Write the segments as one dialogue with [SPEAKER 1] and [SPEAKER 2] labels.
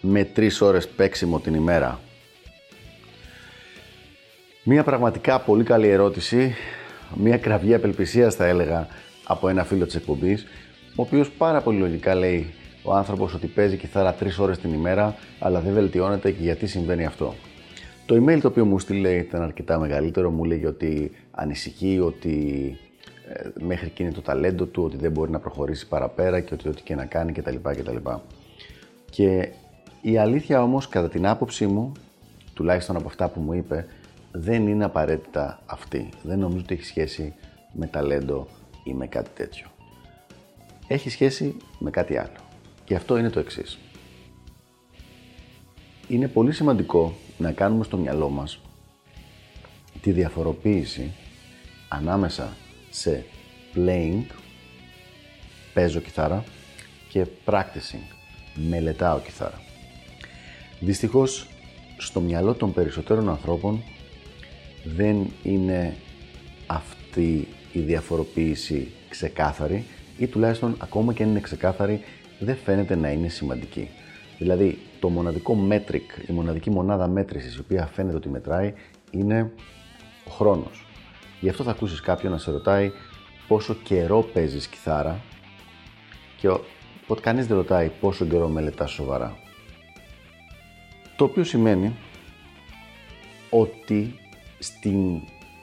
[SPEAKER 1] Με τρεις ώρες παίξιμο την ημέρα. Μία πραγματικά πολύ καλή ερώτηση, μία κραυγή απελπισίας θα έλεγα από ένα φίλο της εκπομπής, ο οποίος πάρα πολύ λογικά λέει ο άνθρωπος ότι παίζει κιθάρα τρεις ώρες την ημέρα, αλλά δεν βελτιώνεται και γιατί συμβαίνει αυτό. Το email το οποίο μου στείλε ήταν αρκετά μεγαλύτερο, μου λέγει ότι ανησυχεί, ότι ε, μέχρι εκείνη το ταλέντο του, ότι δεν μπορεί να προχωρήσει παραπέρα και ότι ό,τι και να κάνει κτλ. κτλ. Και η αλήθεια όμως, κατά την άποψή μου, τουλάχιστον από αυτά που μου είπε, δεν είναι απαραίτητα αυτή. Δεν νομίζω ότι έχει σχέση με ταλέντο ή με κάτι τέτοιο. Έχει σχέση με κάτι άλλο. Και αυτό είναι το εξής. Είναι πολύ σημαντικό να κάνουμε στο μυαλό μας τη διαφοροποίηση ανάμεσα σε playing, παίζω κιθάρα, και practicing, μελετάω κιθάρα. Δυστυχώς, στο μυαλό των περισσότερων ανθρώπων δεν είναι αυτή η διαφοροποίηση ξεκάθαρη ή τουλάχιστον ακόμα και αν είναι ξεκάθαρη δεν φαίνεται να είναι σημαντική. Δηλαδή, το μοναδικό metric, η μοναδική μονάδα μέτρησης η οποία φαίνεται ότι μετράει είναι ο χρόνος. Γι' αυτό θα ακούσεις κάποιον να σε ρωτάει πόσο καιρό παίζεις κιθάρα και ότι κανείς δεν ρωτάει πόσο καιρό μελετάς σοβαρά. Το οποίο σημαίνει ότι στην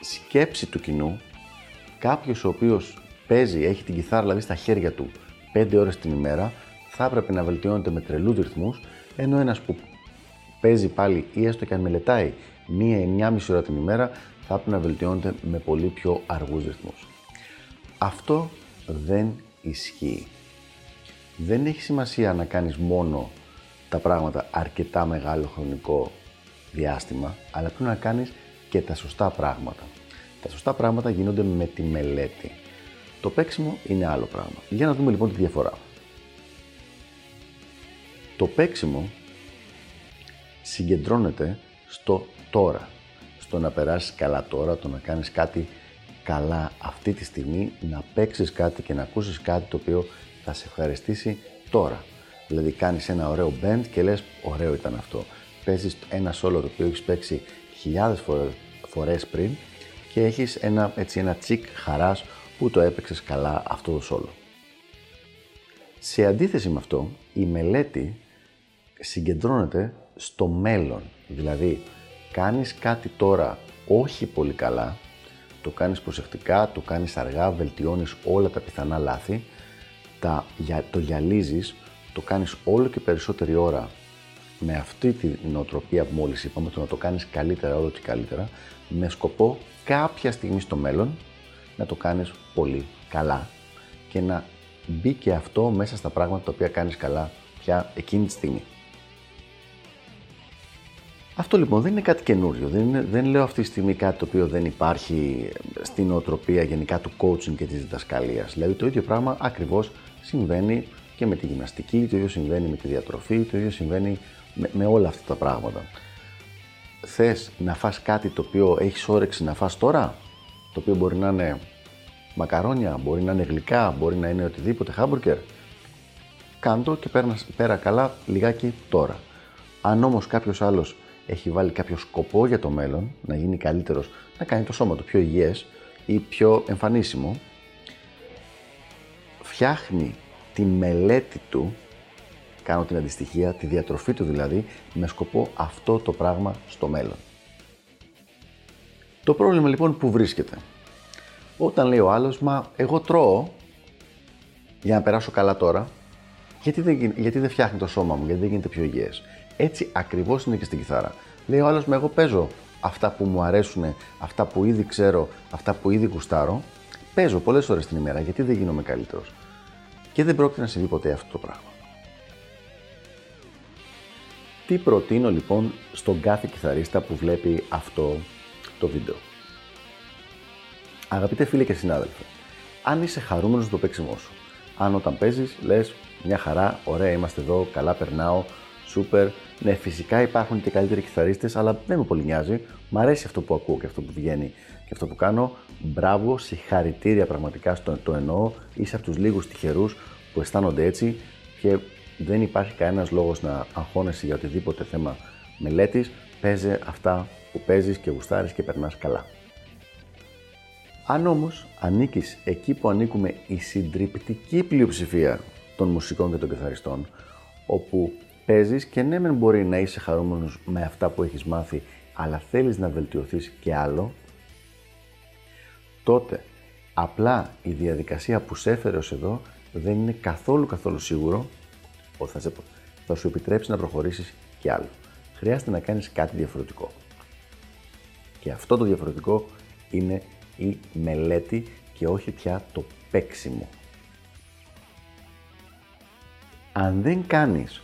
[SPEAKER 1] σκέψη του κοινού κάποιος ο οποίος παίζει, έχει την κιθάρα δηλαδή στα χέρια του 5 ώρες την ημέρα θα έπρεπε να βελτιώνεται με τρελούς ρυθμούς ενώ ένας που παίζει πάλι ή έστω και αν μελετάει μία ή μία μισή ώρα την ημέρα θα έπρεπε να βελτιώνεται με πολύ πιο αργούς ρυθμούς. Αυτό δεν ισχύει. Δεν έχει σημασία να κάνεις μόνο τα πράγματα αρκετά μεγάλο χρονικό διάστημα, αλλά πρέπει να κάνεις και τα σωστά πράγματα. Τα σωστά πράγματα γίνονται με τη μελέτη. Το παίξιμο είναι άλλο πράγμα. Για να δούμε λοιπόν τη διαφορά. Το παίξιμο συγκεντρώνεται στο τώρα. Στο να περάσεις καλά τώρα, το να κάνεις κάτι καλά αυτή τη στιγμή, να παίξεις κάτι και να ακούσεις κάτι το οποίο θα σε ευχαριστήσει τώρα. Δηλαδή κάνεις ένα ωραίο band και λες ωραίο ήταν αυτό. Παίζεις ένα solo το οποίο έχεις παίξει χιλιάδες φορές πριν και έχεις ένα, έτσι, ένα τσικ χαράς που το έπαιξες καλά αυτό το solo. Σε αντίθεση με αυτό, η μελέτη συγκεντρώνεται στο μέλλον. Δηλαδή, κάνεις κάτι τώρα όχι πολύ καλά, το κάνεις προσεκτικά, το κάνεις αργά, βελτιώνεις όλα τα πιθανά λάθη, τα, το γυαλίζεις, το κάνεις όλο και περισσότερη ώρα με αυτή την νοοτροπία που μόλις είπαμε, το να το κάνεις καλύτερα όλο και καλύτερα, με σκοπό κάποια στιγμή στο μέλλον να το κάνεις πολύ καλά και να μπει και αυτό μέσα στα πράγματα τα οποία κάνεις καλά πια εκείνη τη στιγμή. Αυτό λοιπόν δεν είναι κάτι καινούριο. Δεν, είναι, δεν λέω αυτή τη στιγμή κάτι το οποίο δεν υπάρχει στην νοοτροπία γενικά του coaching και της διδασκαλίας. Δηλαδή το ίδιο πράγμα ακριβώς συμβαίνει και με τη γυμναστική, το ίδιο συμβαίνει με τη διατροφή, το ίδιο συμβαίνει με, όλα αυτά τα πράγματα. Θες να φας κάτι το οποίο έχεις όρεξη να φας τώρα, το οποίο μπορεί να είναι μακαρόνια, μπορεί να είναι γλυκά, μπορεί να είναι οτιδήποτε, χάμπουργκερ; Κάντο και πέρα, πέρα καλά λιγάκι τώρα. Αν όμως κάποιος άλλος έχει βάλει κάποιο σκοπό για το μέλλον, να γίνει καλύτερος, να κάνει το σώμα του πιο υγιές ή πιο εμφανίσιμο, φτιάχνει τη μελέτη του, κάνω την αντιστοιχία, τη διατροφή του δηλαδή, με σκοπό αυτό το πράγμα στο μέλλον. Το πρόβλημα λοιπόν που βρίσκεται. Όταν λέει ο άλλος, μα εγώ τρώω για να περάσω καλά τώρα, γιατί δεν, γιατί δεν φτιάχνει το σώμα μου, γιατί δεν γίνεται πιο υγιές. Έτσι ακριβώς είναι και στην κιθάρα. Λέει ο άλλος, μα εγώ παίζω αυτά που μου αρέσουν, αυτά που ήδη ξέρω, αυτά που ήδη γουστάρω, παίζω πολλές ώρες την ημέρα, γιατί δεν γίνομαι καλύτερος. Και δεν πρόκειται να συμβεί ποτέ αυτό το πράγμα. Τι προτείνω λοιπόν στον κάθε κιθαρίστα που βλέπει αυτό το βίντεο; Αγαπητέ φίλε και συνάδελφε, αν είσαι χαρούμενος στο παίξιμό σου, αν όταν παίζεις λες μια χαρά, ωραία, είμαστε εδώ, καλά περνάω, σούπερ. Ναι, φυσικά υπάρχουν και καλύτεροι κιθαρίστες, αλλά δεν με πολύ νοιάζει. Μ' αρέσει αυτό που ακούω και αυτό που βγαίνει και αυτό που κάνω. Μπράβο, συγχαρητήρια πραγματικά στο το εννοώ. Είσαι από τους λίγους τυχερούς που αισθάνονται έτσι και δεν υπάρχει κανένας λόγος να αγχώνεσαι για οτιδήποτε θέμα μελέτης. Παίζε αυτά που παίζεις και γουστάρεις και περνάς καλά. Αν όμως ανήκεις εκεί που ανήκουμε η συντριπτική πλειοψηφία των μουσικών και των κιθαριστών, όπου παίζεις και ναι μεν μπορεί να είσαι χαρούμενος με αυτά που έχεις μάθει, αλλά θέλεις να βελτιωθείς και άλλο, τότε απλά η διαδικασία που σε έφερε ως εδώ δεν είναι καθόλου καθόλου σίγουρο ότι θα, σε, θα σου επιτρέψει να προχωρήσεις και άλλο. Χρειάζεται να κάνεις κάτι διαφορετικό. Και αυτό το διαφορετικό είναι η μελέτη και όχι πια το παίξιμο. Αν δεν κάνεις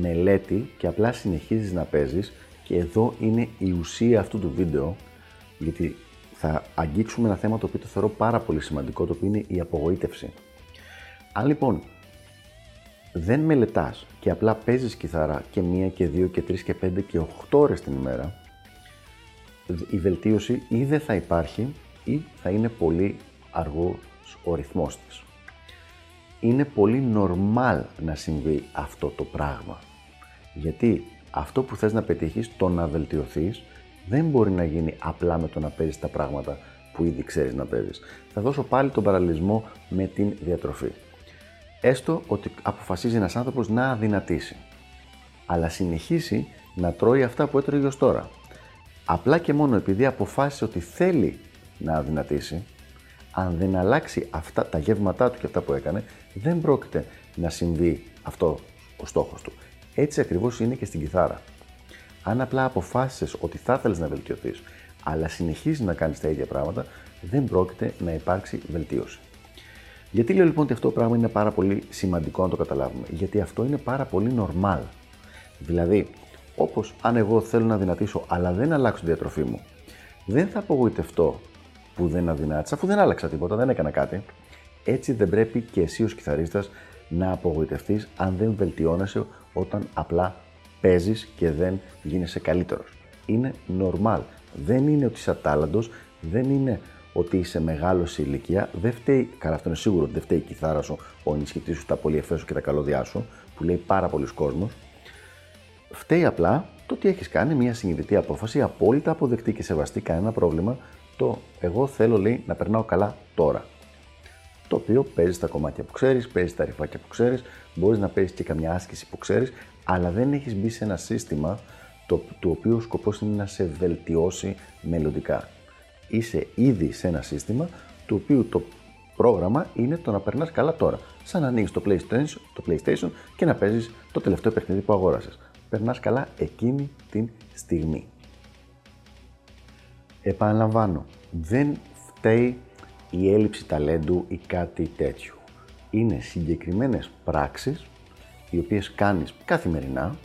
[SPEAKER 1] μελέτη και απλά συνεχίζεις να παίζεις και εδώ είναι η ουσία αυτού του βίντεο γιατί θα αγγίξουμε ένα θέμα το οποίο το θεωρώ πάρα πολύ σημαντικό το οποίο είναι η απογοήτευση. Αν λοιπόν δεν μελετάς και απλά παίζεις κιθάρα και μία και δύο και τρεις και πέντε και οχτώ ώρες την ημέρα η βελτίωση ή δεν θα υπάρχει ή θα είναι πολύ αργός ο ρυθμός της είναι πολύ normal να συμβεί αυτό το πράγμα. Γιατί αυτό που θες να πετύχεις, το να βελτιωθείς, δεν μπορεί να γίνει απλά με το να παίζεις τα πράγματα που ήδη ξέρεις να παίζεις. Θα δώσω πάλι τον παραλληλισμό με την διατροφή. Έστω ότι αποφασίζει ένας άνθρωπος να αδυνατήσει, αλλά συνεχίσει να τρώει αυτά που έτρωγε ως τώρα. Απλά και μόνο επειδή αποφάσισε ότι θέλει να αδυνατήσει, αν δεν αλλάξει αυτά τα γεύματά του και αυτά που έκανε, δεν πρόκειται να συμβεί αυτό ο στόχος του. Έτσι ακριβώς είναι και στην κιθάρα. Αν απλά αποφάσισες ότι θα ήθελες να βελτιωθείς, αλλά συνεχίζεις να κάνεις τα ίδια πράγματα, δεν πρόκειται να υπάρξει βελτίωση. Γιατί λέω λοιπόν ότι αυτό το πράγμα είναι πάρα πολύ σημαντικό να το καταλάβουμε; Γιατί αυτό είναι πάρα πολύ normal. Δηλαδή, όπως αν εγώ θέλω να δυνατήσω, αλλά δεν αλλάξω τη διατροφή μου, δεν θα απογοητευτώ που δεν αδυνάτησα, αφού δεν άλλαξα τίποτα, δεν έκανα κάτι. Έτσι δεν πρέπει και εσύ ως κιθαρίστας να απογοητευτείς αν δεν βελτιώνεσαι όταν απλά παίζεις και δεν γίνεσαι καλύτερος. Είναι normal. Δεν είναι ότι είσαι ατάλλαντος, δεν είναι ότι είσαι μεγάλος σε ηλικία, δεν φταίει, καλά αυτό είναι σίγουρο, δεν φταίει η κιθάρα σου, ο ενισχυτής σου, τα πολυεφέ σου και τα καλώδιά σου, που λέει πάρα πολλοί κόσμος. Φταίει απλά το ότι έχεις κάνει μια συνειδητή απόφαση, απόλυτα αποδεκτή και σεβαστή, κανένα πρόβλημα, το εγώ θέλω λέει να περνάω καλά τώρα. Το οποίο παίζει τα κομμάτια που ξέρεις, παίζει τα ρηφάκια που ξέρεις, μπορείς να παίζεις και καμιά άσκηση που ξέρεις, αλλά δεν έχεις μπει σε ένα σύστημα το, το οποίο ο σκοπός είναι να σε βελτιώσει μελλοντικά. Είσαι ήδη σε ένα σύστημα το οποίο το πρόγραμμα είναι το να περνάς καλά τώρα. Σαν να ανοίγεις το PlayStation, το PlayStation και να παίζεις το τελευταίο παιχνίδι που αγόρασες. Περνάς καλά εκείνη την στιγμή. Επαναλαμβάνω, δεν φταίει η έλλειψη ταλέντου ή κάτι τέτοιο. Είναι συγκεκριμένες πράξεις οι οποίες κάνεις καθημερινά,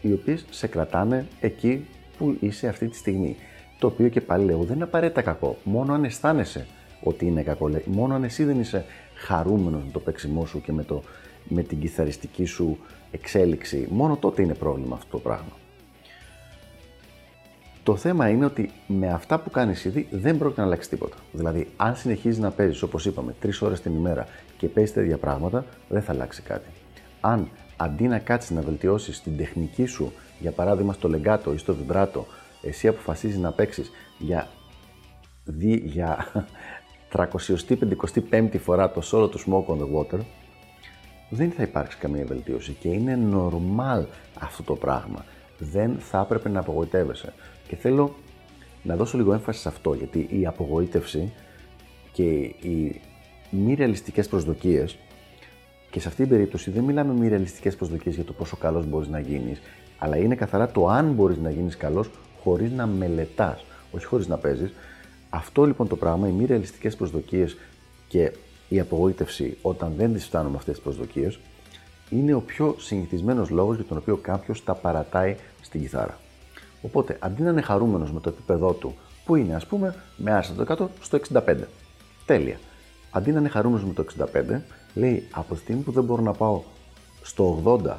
[SPEAKER 1] οι οποίες σε κρατάνε εκεί που είσαι αυτή τη στιγμή. Το οποίο και πάλι λέω δεν είναι απαραίτητα κακό. Μόνο αν αισθάνεσαι ότι είναι κακό. Μόνο αν εσύ δεν είσαι χαρούμενος με το παίξιμό σου και με, το, με την κιθαριστική σου εξέλιξη, μόνο τότε είναι πρόβλημα αυτό το πράγμα. Το θέμα είναι ότι με αυτά που κάνεις ήδη δεν πρόκειται να αλλάξει τίποτα. Δηλαδή, αν συνεχίζεις να παίζεις, όπως είπαμε, τρεις ώρες την ημέρα και παίζεις τέτοια πράγματα, δεν θα αλλάξει κάτι. Αν αντί να κάτσεις να βελτιώσεις την τεχνική σου, για παράδειγμα στο λεγκάτο ή στο βιμπράτο, εσύ αποφασίζεις να παίξεις για, για 355η φορά το solo του Smoke on the Water, δεν θα υπάρξει καμία βελτίωση και είναι normal αυτό το πράγμα. Δεν θα έπρεπε να απογοητεύεσαι. Και θέλω να δώσω λίγο έμφαση σε αυτό, γιατί η απογοήτευση και οι μη ρεαλιστικές προσδοκίες και σε αυτή την περίπτωση δεν μιλάμε μη ρεαλιστικές προσδοκίες για το πόσο καλός μπορείς να γίνεις, αλλά είναι καθαρά το αν μπορείς να γίνεις καλός χωρίς να μελετάς, όχι χωρίς να παίζεις. Αυτό λοιπόν το πράγμα, οι μη ρεαλιστικές προσδοκίες και η απογοήτευση όταν δεν τις φτάνουμε αυτές τις προσδοκίες, είναι ο πιο συνηθισμένος λόγος για τον οποίο κάποιος τα παρατάει στην κιθάρα. Οπότε, αντί να είναι χαρούμενος με το επίπεδό του, που είναι ας πούμε με άρστα το 100 στο 65. Τέλεια. Αντί να είναι χαρούμενος με το 65, λέει από τη στιγμή που δεν μπορώ να πάω στο 80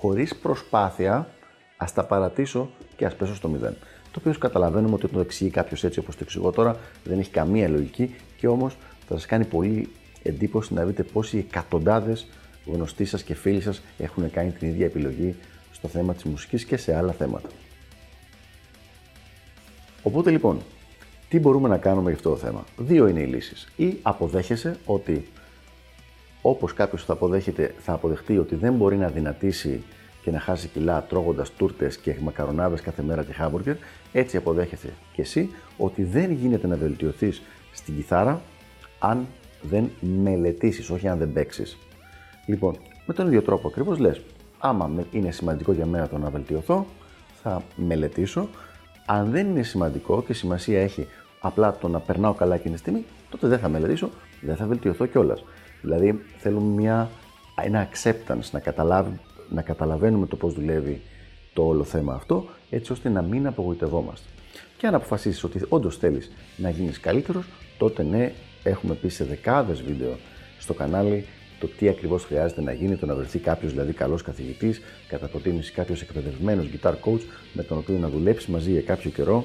[SPEAKER 1] χωρίς προσπάθεια, ας τα παρατήσω και ας πέσω στο 0. Το οποίο καταλαβαίνουμε ότι το εξηγεί κάποιος έτσι όπως το εξηγώ τώρα, δεν έχει καμία λογική και όμως θα σας κάνει πολύ εντύπωση να δείτε πόσοι εκατοντάδες γνωστοί σας και φίλοι σας έχουν κάνει την ίδια επιλογή στο θέμα της μουσικής και σε άλλα θέματα. Οπότε λοιπόν, τι μπορούμε να κάνουμε για αυτό το θέμα; Δύο είναι οι λύσεις. Ή αποδέχεσαι ότι όπως κάποιος θα, θα αποδεχτεί ότι δεν μπορεί να δυνατήσει και να χάσει κιλά τρώγοντας τούρτες και μακαρονάδες κάθε μέρα και χάμπουργκερ, έτσι αποδέχεσαι και εσύ ότι δεν γίνεται να βελτιωθείς στην κιθάρα αν δεν μελετήσεις, όχι αν δεν παίξεις. Λοιπόν, με τον ίδιο τρόπο ακριβώς λες: Άμα είναι σημαντικό για μένα το να βελτιωθώ, θα μελετήσω. Αν δεν είναι σημαντικό και σημασία έχει απλά το να περνάω καλά εκείνη τη στιγμή, τότε δεν θα μελετήσω, δεν θα βελτιωθώ κιόλας. Δηλαδή, θέλουμε μια, ένα acceptance, να, καταλάβει, να καταλαβαίνουμε το πώς δουλεύει το όλο θέμα αυτό, έτσι ώστε να μην απογοητευόμαστε. Και αν αποφασίσεις ότι όντως θέλεις να γίνεις καλύτερος, τότε ναι, έχουμε πει σε δεκάδες βίντεο στο κανάλι το τι ακριβώς χρειάζεται να γίνει, το να βρεθεί κάποιος δηλαδή καλός καθηγητής, κατά προτίμηση κάποιος εκπαιδευμένος guitar coach, με τον οποίο να δουλέψει μαζί για κάποιο καιρό,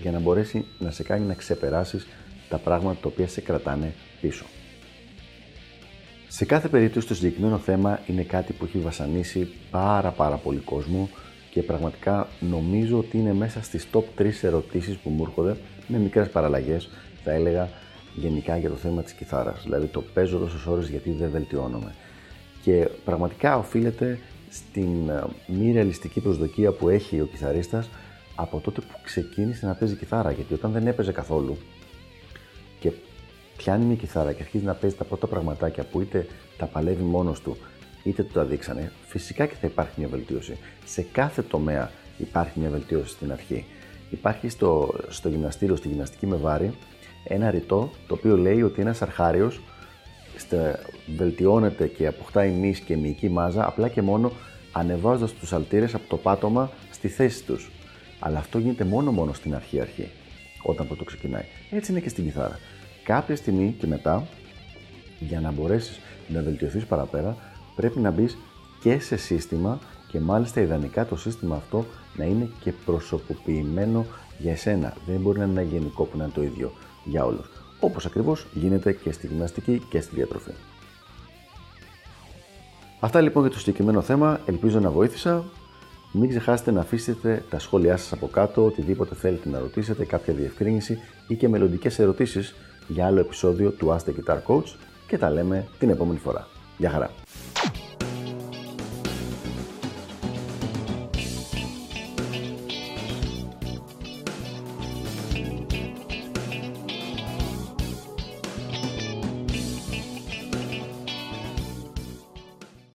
[SPEAKER 1] για να μπορέσει να σε κάνει να ξεπεράσεις τα πράγματα τα οποία σε κρατάνε πίσω. Σε κάθε περίπτωση το συγκεκριμένο θέμα είναι κάτι που έχει βασανίσει πάρα πάρα πολύ κόσμο και πραγματικά νομίζω ότι είναι μέσα στις top 3 ερωτήσεις που μου έρχονται με μικρές παραλλαγές θα έλεγα γενικά για το θέμα της κιθάρας. Δηλαδή το παίζω τόσες ώρες γιατί δεν βελτιώνομαι. Και πραγματικά οφείλεται στην ε, μη ρεαλιστική προσδοκία που έχει ο κιθαρίστας από τότε που ξεκίνησε να παίζει κιθάρα. Γιατί όταν δεν έπαιζε καθόλου και πιάνει μια κιθάρα και αρχίζει να παίζει τα πρώτα πραγματάκια που είτε τα παλεύει μόνος του είτε του τα δείξανε, φυσικά και θα υπάρχει μια βελτίωση. Σε κάθε τομέα υπάρχει μια βελτίωση στην αρχή. Υπάρχει στο, στο γυμναστήριο, στη γυμναστική με βάρη, ένα ρητό το οποίο λέει ότι ένας αρχάριος βελτιώνεται και αποκτάει μυς και μυϊκή μάζα απλά και μόνο ανεβάζοντας τους αλτήρες από το πάτωμα στη θέση τους. Αλλά αυτό γίνεται μόνο μόνο στην αρχή αρχή, όταν πρώτο ξεκινάει. Έτσι είναι και στην κιθάρα. Κάποια στιγμή και μετά, για να μπορέσεις να βελτιωθείς παραπέρα, πρέπει να μπεις και σε σύστημα και μάλιστα ιδανικά το σύστημα αυτό να είναι και προσωποποιημένο για εσένα. Δεν μπορεί να είναι ένα γενικό που να είναι το ίδιο για όλους. Όπως ακριβώς γίνεται και στη γυμναστική και στη διατροφή. Αυτά λοιπόν για το συγκεκριμένο θέμα. Ελπίζω να βοήθησα. Μην ξεχάσετε να αφήσετε τα σχόλιά σας από κάτω, οτιδήποτε θέλετε να ρωτήσετε, κάποια διευκρίνηση ή και μελλοντικές ερωτήσεις για άλλο επεισόδιο του Ask the Guitar Coach και τα λέμε την επόμενη φορά. Γεια χαρά!